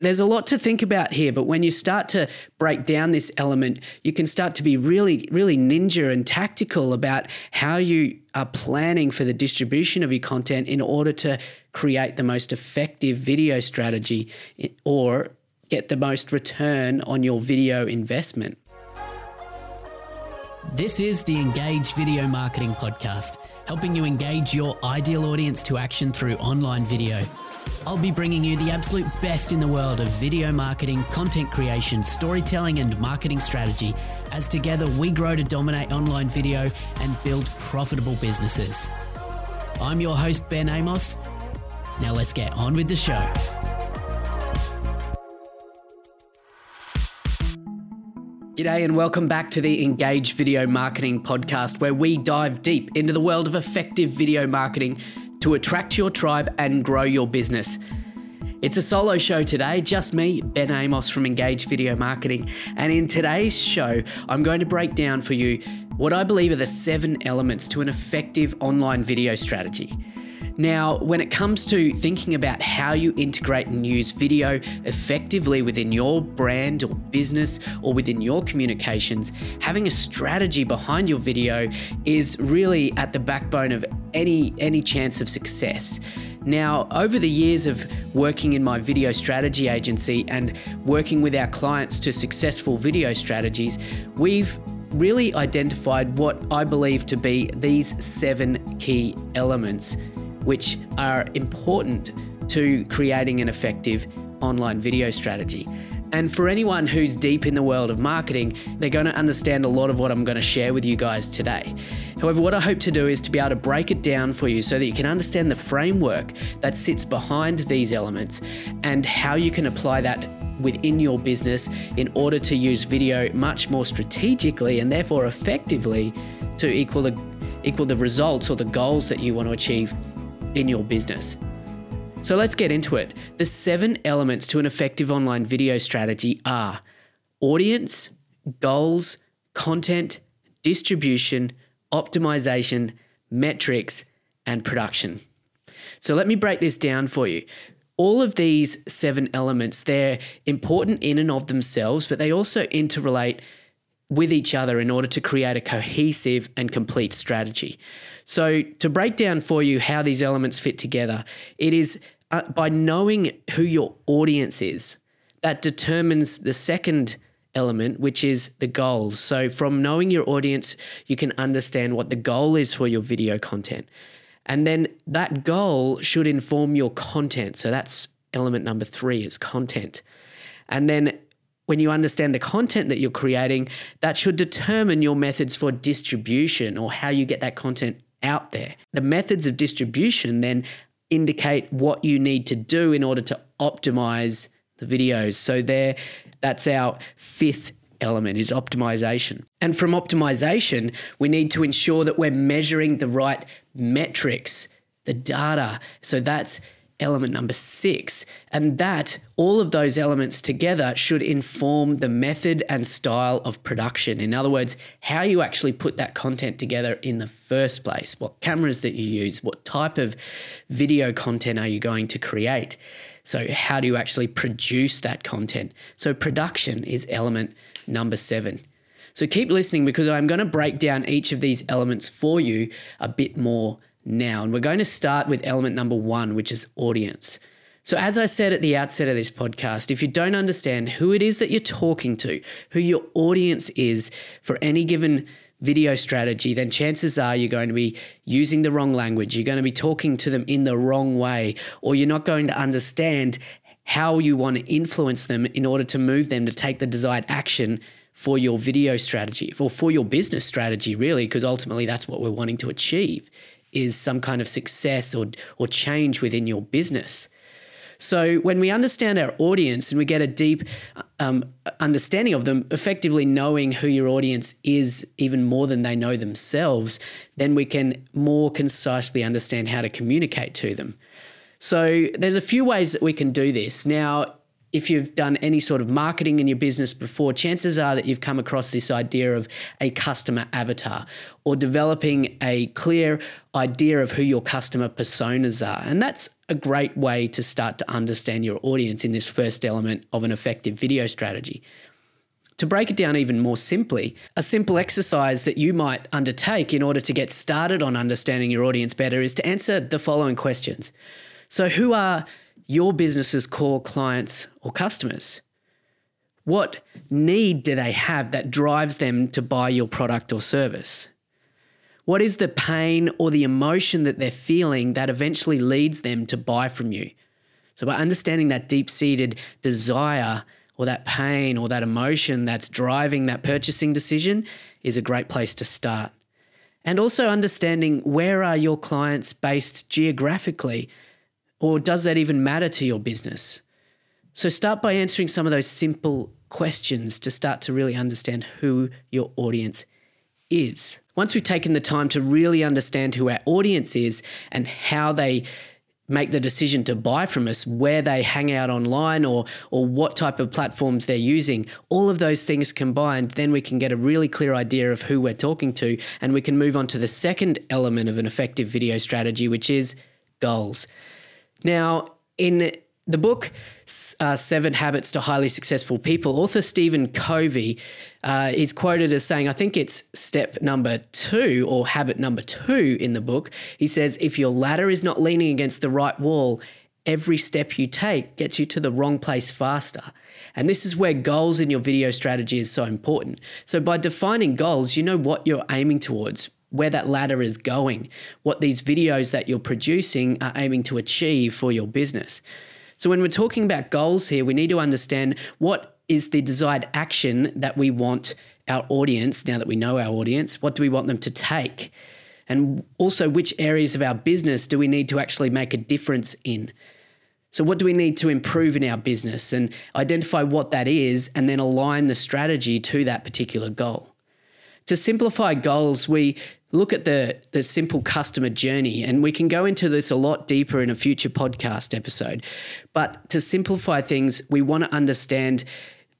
There's a lot to think about here, but when you start to break down this element, you can start to be really, really ninja and tactical about how you are planning for the distribution of your content in order to create the most effective video strategy or get the most return on your video investment. This is the Engage Video Marketing Podcast, helping you engage your ideal audience to action through online video. I'll be bringing you the absolute best in the world of video marketing, content creation, storytelling, and marketing strategy as together we grow to dominate online video and build profitable businesses. I'm your host, Ben Amos. Now let's get on with the show. G'day, and welcome back to the Engage Video Marketing Podcast, where we dive deep into the world of effective video marketing to attract your tribe and grow your business. It's a solo show today, just me, Ben Amos from Engage Video Marketing. And in today's show, I'm going to break down for you what I believe are the seven elements to an effective online video strategy. Now, when it comes to thinking about how you integrate and use video effectively within your brand or business or within your communications, having a strategy behind your video is really at the backbone of any any chance of success. Now, over the years of working in my video strategy agency and working with our clients to successful video strategies, we've really identified what I believe to be these seven key elements which are important to creating an effective online video strategy. And for anyone who's deep in the world of marketing, they're going to understand a lot of what I'm going to share with you guys today. However, what I hope to do is to be able to break it down for you so that you can understand the framework that sits behind these elements and how you can apply that within your business in order to use video much more strategically and therefore effectively to equal the equal the results or the goals that you want to achieve in your business. So let's get into it. The seven elements to an effective online video strategy are audience, goals, content, distribution, optimization, metrics, and production. So let me break this down for you. All of these seven elements, they're important in and of themselves, but they also interrelate with each other in order to create a cohesive and complete strategy. So, to break down for you how these elements fit together, it is uh, by knowing who your audience is that determines the second element, which is the goals. So, from knowing your audience, you can understand what the goal is for your video content. And then that goal should inform your content. So, that's element number three is content. And then when you understand the content that you're creating, that should determine your methods for distribution or how you get that content out there. The methods of distribution then indicate what you need to do in order to optimize the videos. So there that's our fifth element is optimization. And from optimization, we need to ensure that we're measuring the right metrics, the data. So that's element number six. And that, all of those elements together should inform the method and style of production. In other words, how you actually put that content together in the first place, what cameras that you use, what type of video content are you going to create. So, how do you actually produce that content? So, production is element number seven. So, keep listening because I'm going to break down each of these elements for you a bit more now. And we're going to start with element number one, which is audience. So, as I said at the outset of this podcast, if you don't understand who it is that you're talking to, who your audience is for any given video strategy, then chances are you're going to be using the wrong language. You're going to be talking to them in the wrong way, or you're not going to understand how you want to influence them in order to move them to take the desired action for your video strategy or for your business strategy, really, because ultimately that's what we're wanting to achieve is some kind of success or, or change within your business. So, when we understand our audience and we get a deep um, understanding of them, effectively knowing who your audience is even more than they know themselves, then we can more concisely understand how to communicate to them. So, there's a few ways that we can do this. Now, if you've done any sort of marketing in your business before, chances are that you've come across this idea of a customer avatar or developing a clear idea of who your customer personas are. And that's a great way to start to understand your audience in this first element of an effective video strategy. To break it down even more simply, a simple exercise that you might undertake in order to get started on understanding your audience better is to answer the following questions. So, who are your business's core clients or customers? What need do they have that drives them to buy your product or service? What is the pain or the emotion that they're feeling that eventually leads them to buy from you? So, by understanding that deep seated desire or that pain or that emotion that's driving that purchasing decision is a great place to start. And also understanding where are your clients based geographically or does that even matter to your business? So start by answering some of those simple questions to start to really understand who your audience is. Once we've taken the time to really understand who our audience is and how they make the decision to buy from us, where they hang out online or or what type of platforms they're using, all of those things combined, then we can get a really clear idea of who we're talking to and we can move on to the second element of an effective video strategy which is goals. Now, in the book uh, Seven Habits to Highly Successful People, author Stephen Covey uh, is quoted as saying, I think it's step number two or habit number two in the book. He says, If your ladder is not leaning against the right wall, every step you take gets you to the wrong place faster. And this is where goals in your video strategy is so important. So, by defining goals, you know what you're aiming towards where that ladder is going, what these videos that you're producing are aiming to achieve for your business. So, when we're talking about goals here, we need to understand what is the desired action that we want our audience, now that we know our audience, what do we want them to take? And also, which areas of our business do we need to actually make a difference in? So, what do we need to improve in our business and identify what that is and then align the strategy to that particular goal? To simplify goals, we look at the, the simple customer journey, and we can go into this a lot deeper in a future podcast episode. But to simplify things, we want to understand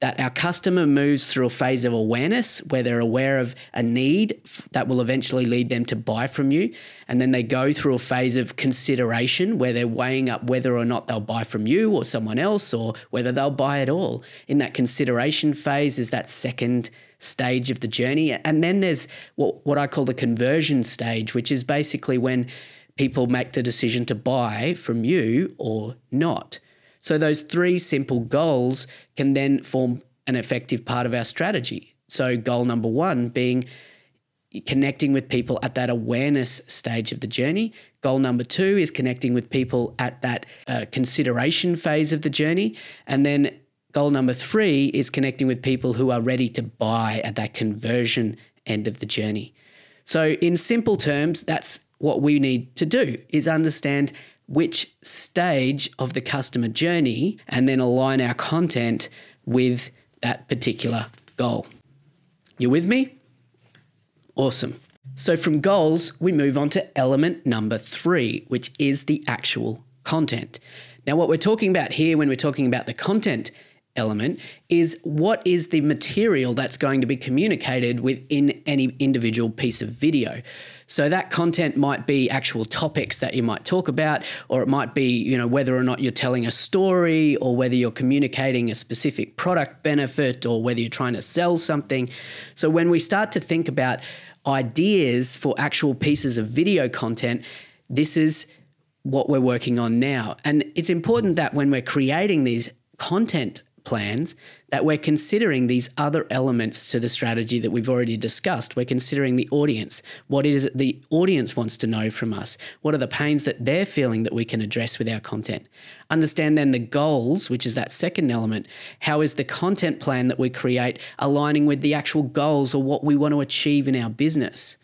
that our customer moves through a phase of awareness where they're aware of a need that will eventually lead them to buy from you. And then they go through a phase of consideration where they're weighing up whether or not they'll buy from you or someone else or whether they'll buy at all. In that consideration phase is that second stage of the journey. And then there's what, what I call the conversion stage, which is basically when people make the decision to buy from you or not. So those three simple goals can then form an effective part of our strategy. So, goal number one being connecting with people at that awareness stage of the journey. Goal number two is connecting with people at that uh, consideration phase of the journey. And then Goal number three is connecting with people who are ready to buy at that conversion end of the journey. So, in simple terms, that's what we need to do is understand which stage of the customer journey and then align our content with that particular goal. You with me? Awesome. So, from goals, we move on to element number three, which is the actual content. Now, what we're talking about here when we're talking about the content element is what is the material that's going to be communicated within any individual piece of video. So that content might be actual topics that you might talk about, or it might be, you know, whether or not you're telling a story, or whether you're communicating a specific product benefit, or whether you're trying to sell something. So when we start to think about ideas for actual pieces of video content, this is what we're working on now. And it's important that when we're creating these content plans that we're considering these other elements to the strategy that we've already discussed. We're considering the audience. What is it the audience wants to know from us? What are the pains that they're feeling that we can address with our content? Understand then the goals, which is that second element. How is the content plan that we create aligning with the actual goals or what we want to achieve in our business?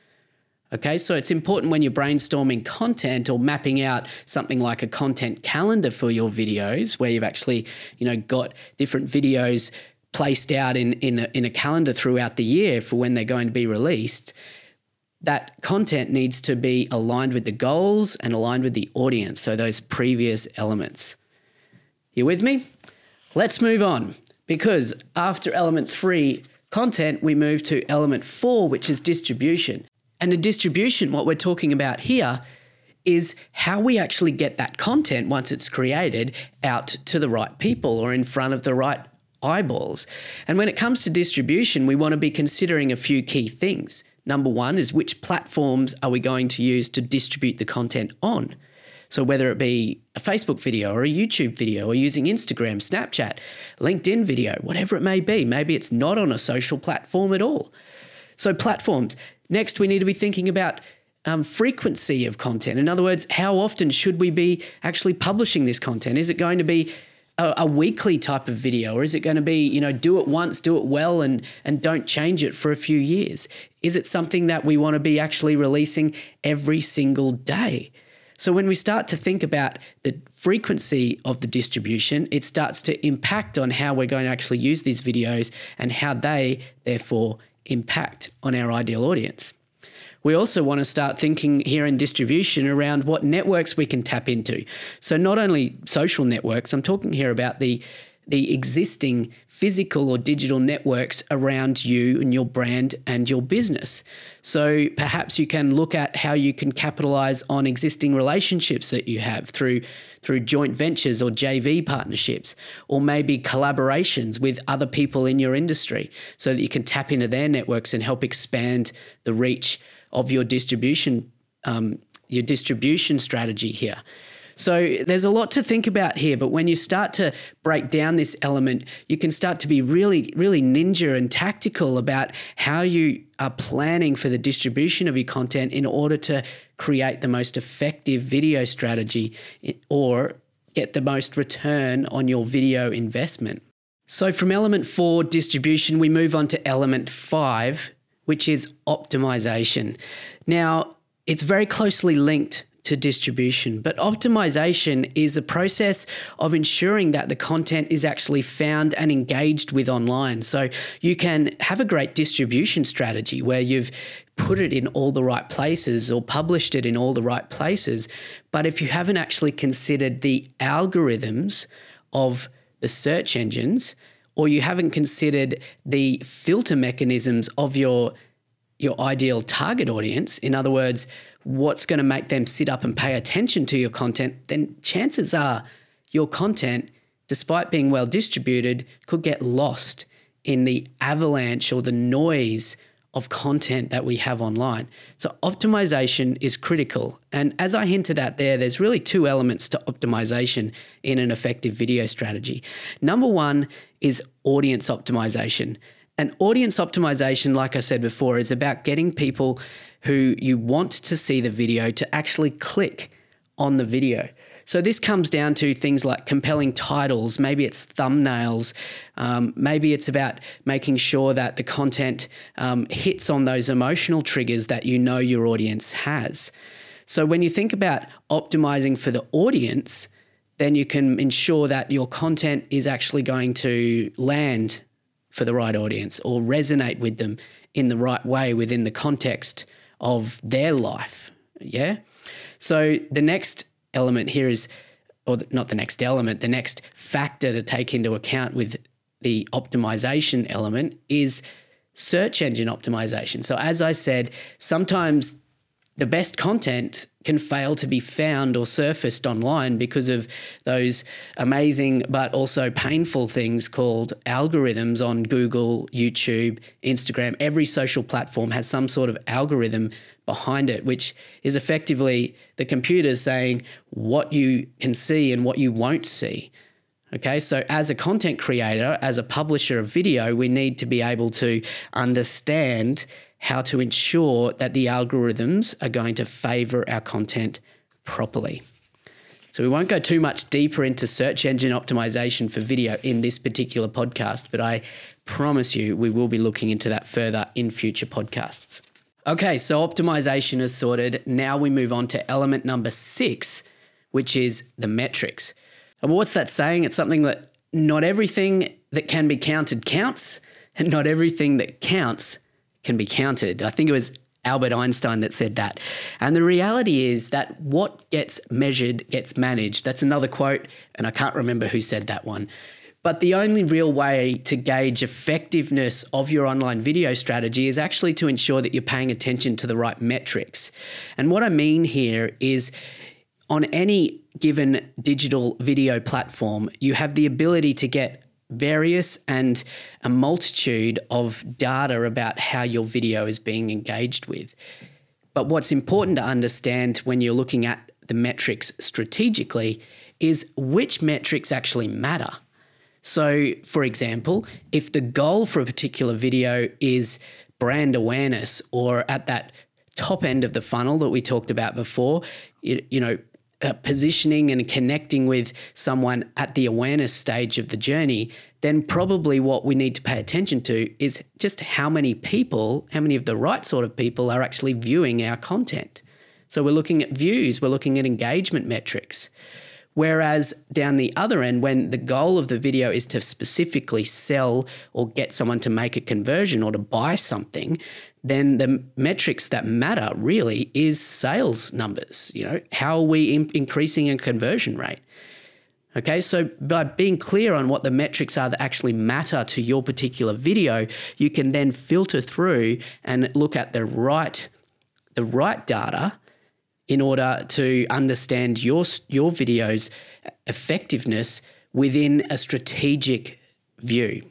Okay, so it's important when you're brainstorming content or mapping out something like a content calendar for your videos, where you've actually, you know, got different videos placed out in in a, in a calendar throughout the year for when they're going to be released. That content needs to be aligned with the goals and aligned with the audience. So those previous elements. You with me? Let's move on because after element three, content, we move to element four, which is distribution. And the distribution, what we're talking about here, is how we actually get that content once it's created out to the right people or in front of the right eyeballs. And when it comes to distribution, we want to be considering a few key things. Number one is which platforms are we going to use to distribute the content on? So, whether it be a Facebook video or a YouTube video or using Instagram, Snapchat, LinkedIn video, whatever it may be, maybe it's not on a social platform at all. So, platforms. Next, we need to be thinking about um, frequency of content. In other words, how often should we be actually publishing this content? Is it going to be a, a, weekly type of video, or is it going to be, you know, do it once, do it well, and and don't change it for a few years? Is it something that we want to be actually releasing every single day? So when we start to think about the frequency of the distribution, it starts to impact on how we're going to actually use these videos and how they therefore impact on our ideal audience. We also want to start thinking here in distribution around what networks we can tap into. So, not only social networks, I'm talking here about the the existing physical or digital networks around you and your brand and your business. So perhaps you can look at how you can capitalize on existing relationships that you have through through joint ventures or JV partnerships or maybe collaborations with other people in your industry so that you can tap into their networks and help expand the reach of your distribution um, your distribution strategy here. So there's a lot to think about here, but when you start to break down this element, you can start to be really, really ninja and tactical about how you are planning for the distribution of your content in order to create the most effective video strategy or get the most return on your video investment. So, from element four, distribution, we move on to element five, which is optimization. Now, it's very closely linked to distribution. But optimization is a process of ensuring that the content is actually found and engaged with online. So you can have a great distribution strategy where you've put it in all the right places or published it in all the right places. But if you haven't actually considered the algorithms of the search engines, or you haven't considered the filter mechanisms of your your ideal target audience, in other words, what's going to make them sit up and pay attention to your content, then chances are your content, despite being well distributed, could get lost in the avalanche or the noise of content that we have online. So, optimization is critical. And as I hinted at there, there's really two elements to optimization in an effective video strategy. Number one is audience optimization. And audience optimization, like I said before, is about getting people who you want to see the video to actually click on the video. So this comes down to things like compelling titles, maybe it's thumbnails, um, maybe it's about making sure that the content um, hits on those emotional triggers that you know your audience has. So when you think about optimizing for the audience, then you can ensure that your content is actually going to land for the right audience or resonate with them in the right way within the context of their life. Yeah. So the next element here is, or not the next element, the next factor to take into account with the optimization element is search engine optimization. So, as I said, sometimes the best content can fail to be found or surfaced online because of those amazing but also painful things called algorithms on Google, YouTube, Instagram. Every social platform has some sort of algorithm behind it, which is effectively the computer saying what you can see and what you won't see. Okay, so as a content creator, as a publisher of video, we need to be able to understand how to ensure that the algorithms are going to favor our content properly. So, we won't go too much deeper into search engine optimization for video in this particular podcast, but I promise you we will be looking into that further in future podcasts. Okay, so optimization is sorted. Now we move on to element number six, which is the metrics. And what's that saying? It's something that not everything that can be counted counts, and not everything that counts can be counted. I think it was Albert Einstein that said that. And the reality is that what gets measured gets managed. That's another quote, and I can't remember who said that one. But the only real way to gauge effectiveness of your online video strategy is actually to ensure that you're paying attention to the right metrics. And what I mean here is on any given digital video platform, you have the ability to get various and a multitude of data about how your video is being engaged with. But what's important to understand when you're looking at the metrics strategically is which metrics actually matter. So, for example, if the goal for a particular video is brand awareness or at that top end of the funnel that we talked about before, you, you know, uh, positioning and connecting with someone at the awareness stage of the journey, then probably what we need to pay attention to is just how many people, how many of the right sort of people are actually viewing our content. So we're looking at views, we're looking at engagement metrics. Whereas down the other end, when the goal of the video is to specifically sell or get someone to make a conversion or to buy something, then the metrics that matter really is sales numbers. You know, how are we increasing a conversion rate? Okay, so by being clear on what the metrics are that actually matter to your particular video, you can then filter through and look at the right the right data in order to understand your your video's effectiveness within a strategic view.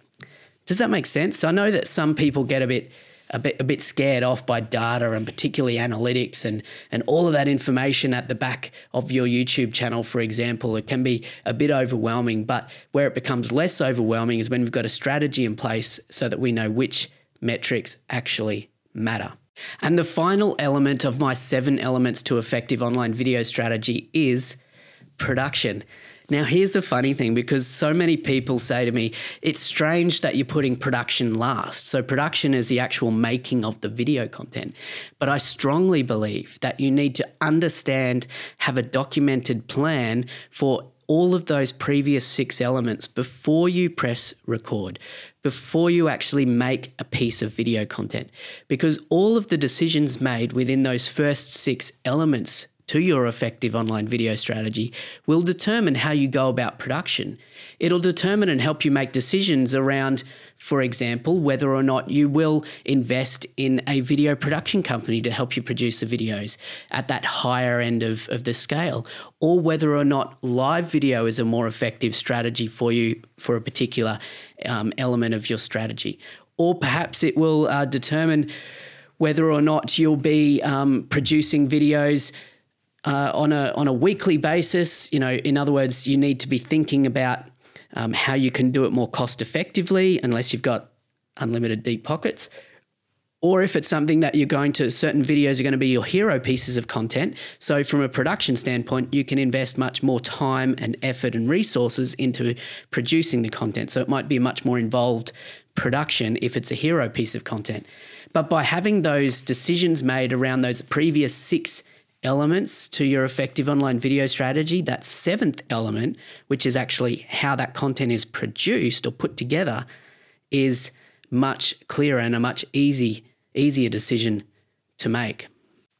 Does that make sense? I know that some people get a bit a bit a bit scared off by data and particularly analytics and and all of that information at the back of your YouTube channel, for example. It can be a bit overwhelming, but where it becomes less overwhelming is when we've got a strategy in place so that we know which metrics actually matter. And the final element of my seven elements to effective online video strategy is production. Now, here's the funny thing because so many people say to me, it's strange that you're putting production last. So, production is the actual making of the video content. But I strongly believe that you need to understand, have a documented plan for all of those previous six elements before you press record, before you actually make a piece of video content. Because all of the decisions made within those first six elements to your effective online video strategy will determine how you go about production. It'll determine and help you make decisions around, for example, whether or not you will invest in a video production company to help you produce the videos at that higher end of, of the scale, or whether or not live video is a more effective strategy for you for a particular um, element of your strategy. Or perhaps it will uh, determine whether or not you'll be um, producing videos uh, on a on a weekly basis. You know, in other words, you need to be thinking about um, how you can do it more cost effectively, unless you've got unlimited deep pockets. Or if it's something that you're going to, certain videos are going to be your hero pieces of content. So, from a production standpoint, you can invest much more time and effort and resources into producing the content. So, it might be a much more involved production if it's a hero piece of content. But by having those decisions made around those previous six elements to your effective online video strategy, that seventh element, which is actually how that content is produced or put together, is much clearer and a much easy, easier decision to make.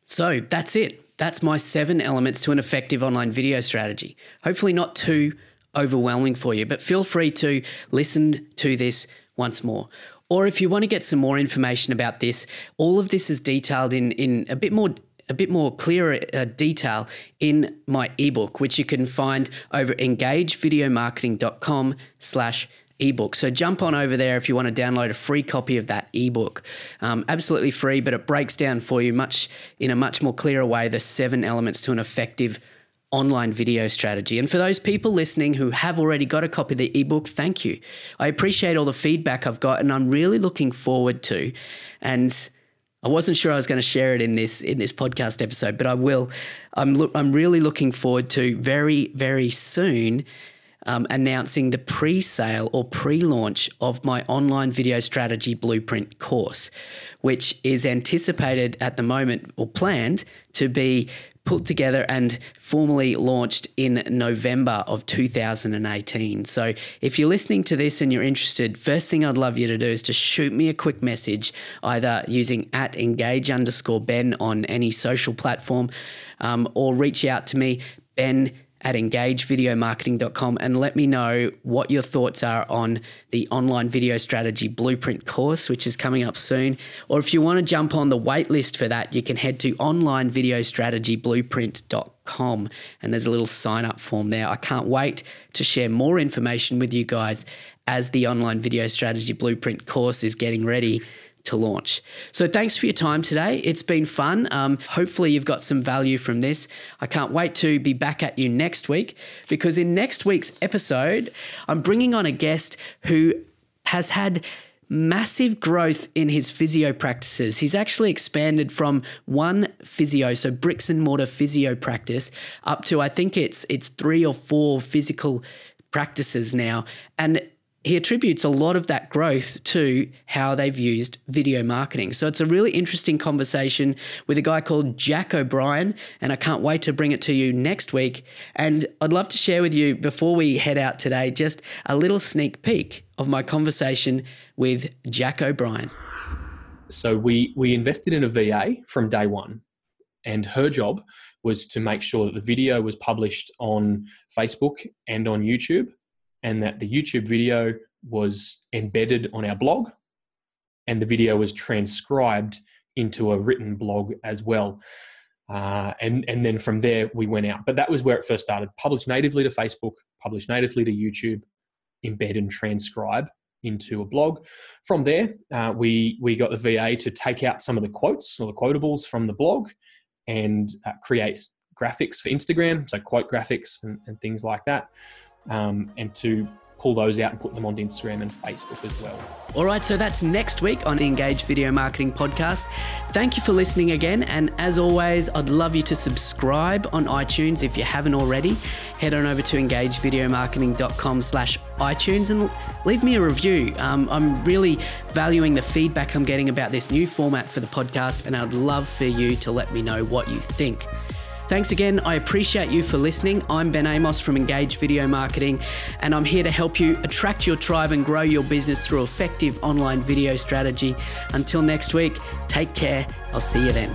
So that's it. That's my seven elements to an effective online video strategy. Hopefully, not too overwhelming for you, but feel free to listen to this once more. Or if you want to get some more information about this, all of this is detailed in, in a bit more a bit more clearer uh, detail in my ebook, which you can find over engagevideomarketing.com slash ebook. So jump on over there if you want to download a free copy of that ebook. Um, absolutely free, but it breaks down for you much in a much more clearer way the seven elements to an effective online video strategy. And for those people listening who have already got a copy of the ebook, thank you. I appreciate all the feedback I've got and I'm really looking forward to and I wasn't sure I was going to share it in this in this podcast episode, but I will. I'm lo- I'm really looking forward to very very soon um, announcing the pre-sale or pre-launch of my online video strategy blueprint course, which is anticipated at the moment or planned to be put together and formally launched in November of 2018. So if you're listening to this and you're interested, first thing I'd love you to do is to shoot me a quick message, either using at engage underscore Ben on any social platform, um, or reach out to me, Ben at engagevideomarketing.com and let me know what your thoughts are on the online video strategy blueprint course, which is coming up soon. Or if you want to jump on the waitlist for that, you can head to onlinevideostrategyblueprint.com and there's a little sign up form there. I can't wait to share more information with you guys as the online video strategy blueprint course is getting ready to launch. So thanks for your time today. It's been fun. Um, hopefully, you've got some value from this. I can't wait to be back at you next week because in next week's episode, I'm bringing on a guest who has had massive growth in his physio practices. He's actually expanded from one physio, so bricks and mortar physio practice, up to I think it's it's three or four physical practices now. And he attributes a lot of that growth to how they've used video marketing. So it's a really interesting conversation with a guy called Jack O'Brien, and I can't wait to bring it to you next week. And I'd love to share with you before we head out today just a little sneak peek of my conversation with Jack O'Brien. So we we invested in a VA from day one, and her job was to make sure that the video was published on Facebook and on YouTube and that the YouTube video was embedded on our blog and the video was transcribed into a written blog as well. Uh, and, and then from there, we went out. But that was where it first started. publish natively to Facebook, publish natively to YouTube, embed and transcribe into a blog. From there, uh, we, we got the VA to take out some of the quotes or the quotables from the blog and uh, create graphics for Instagram, so quote graphics and, and things like that um, and to pull those out and put them on Instagram and Facebook as well. All right, so that's next week on Engage Video Marketing Podcast. Thank you for listening again. And as always, I'd love you to subscribe on iTunes if you haven't already. Head on over to engagevideomarketing.com slash iTunes and leave me a review. Um, I'm really valuing the feedback I'm getting about this new format for the podcast, and I'd love for you to let me know what you think. Thanks again. I appreciate you for listening. I'm Ben Amos from Engage Video Marketing, and I'm here to help you attract your tribe and grow your business through effective online video strategy. Until next week, take care. I'll see you then.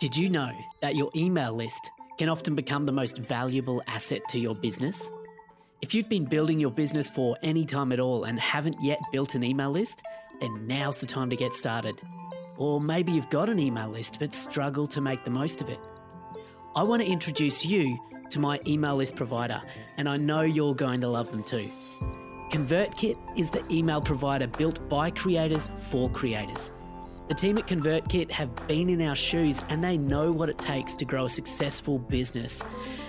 Did you know that your email list can often become the most valuable asset to your business? If you've been building your business for any time at all and haven't yet built an email list, then now's the time to get started. Or maybe you've got an email list but struggle to make the most of it. I want to introduce you to my email list provider, and I know you're going to love them too. ConvertKit is the email provider built by creators for creators. The team at ConvertKit have been in our shoes and they know what it takes to grow a successful business.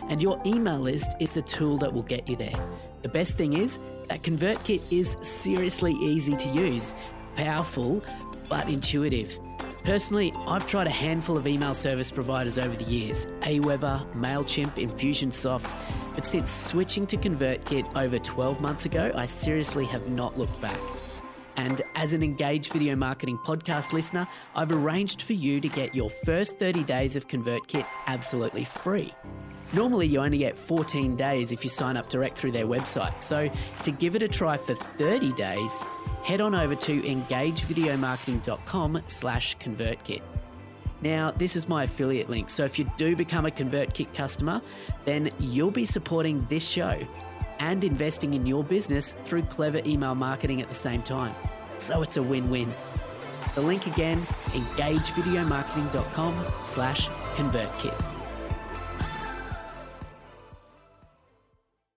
And your email list is the tool that will get you there. The best thing is that ConvertKit is seriously easy to use powerful but intuitive. Personally, I've tried a handful of email service providers over the years Aweber, MailChimp, Infusionsoft, but since switching to ConvertKit over 12 months ago, I seriously have not looked back. And as an Engage Video Marketing podcast listener, I've arranged for you to get your first 30 days of ConvertKit absolutely free. Normally, you only get 14 days if you sign up direct through their website. So, to give it a try for 30 days, head on over to engagevideomarketing.com slash convertkit. Now, this is my affiliate link, so if you do become a ConvertKit customer, then you'll be supporting this show and investing in your business through clever email marketing at the same time. So it's a win-win. The link again, engagevideomarketing.com slash convertkit.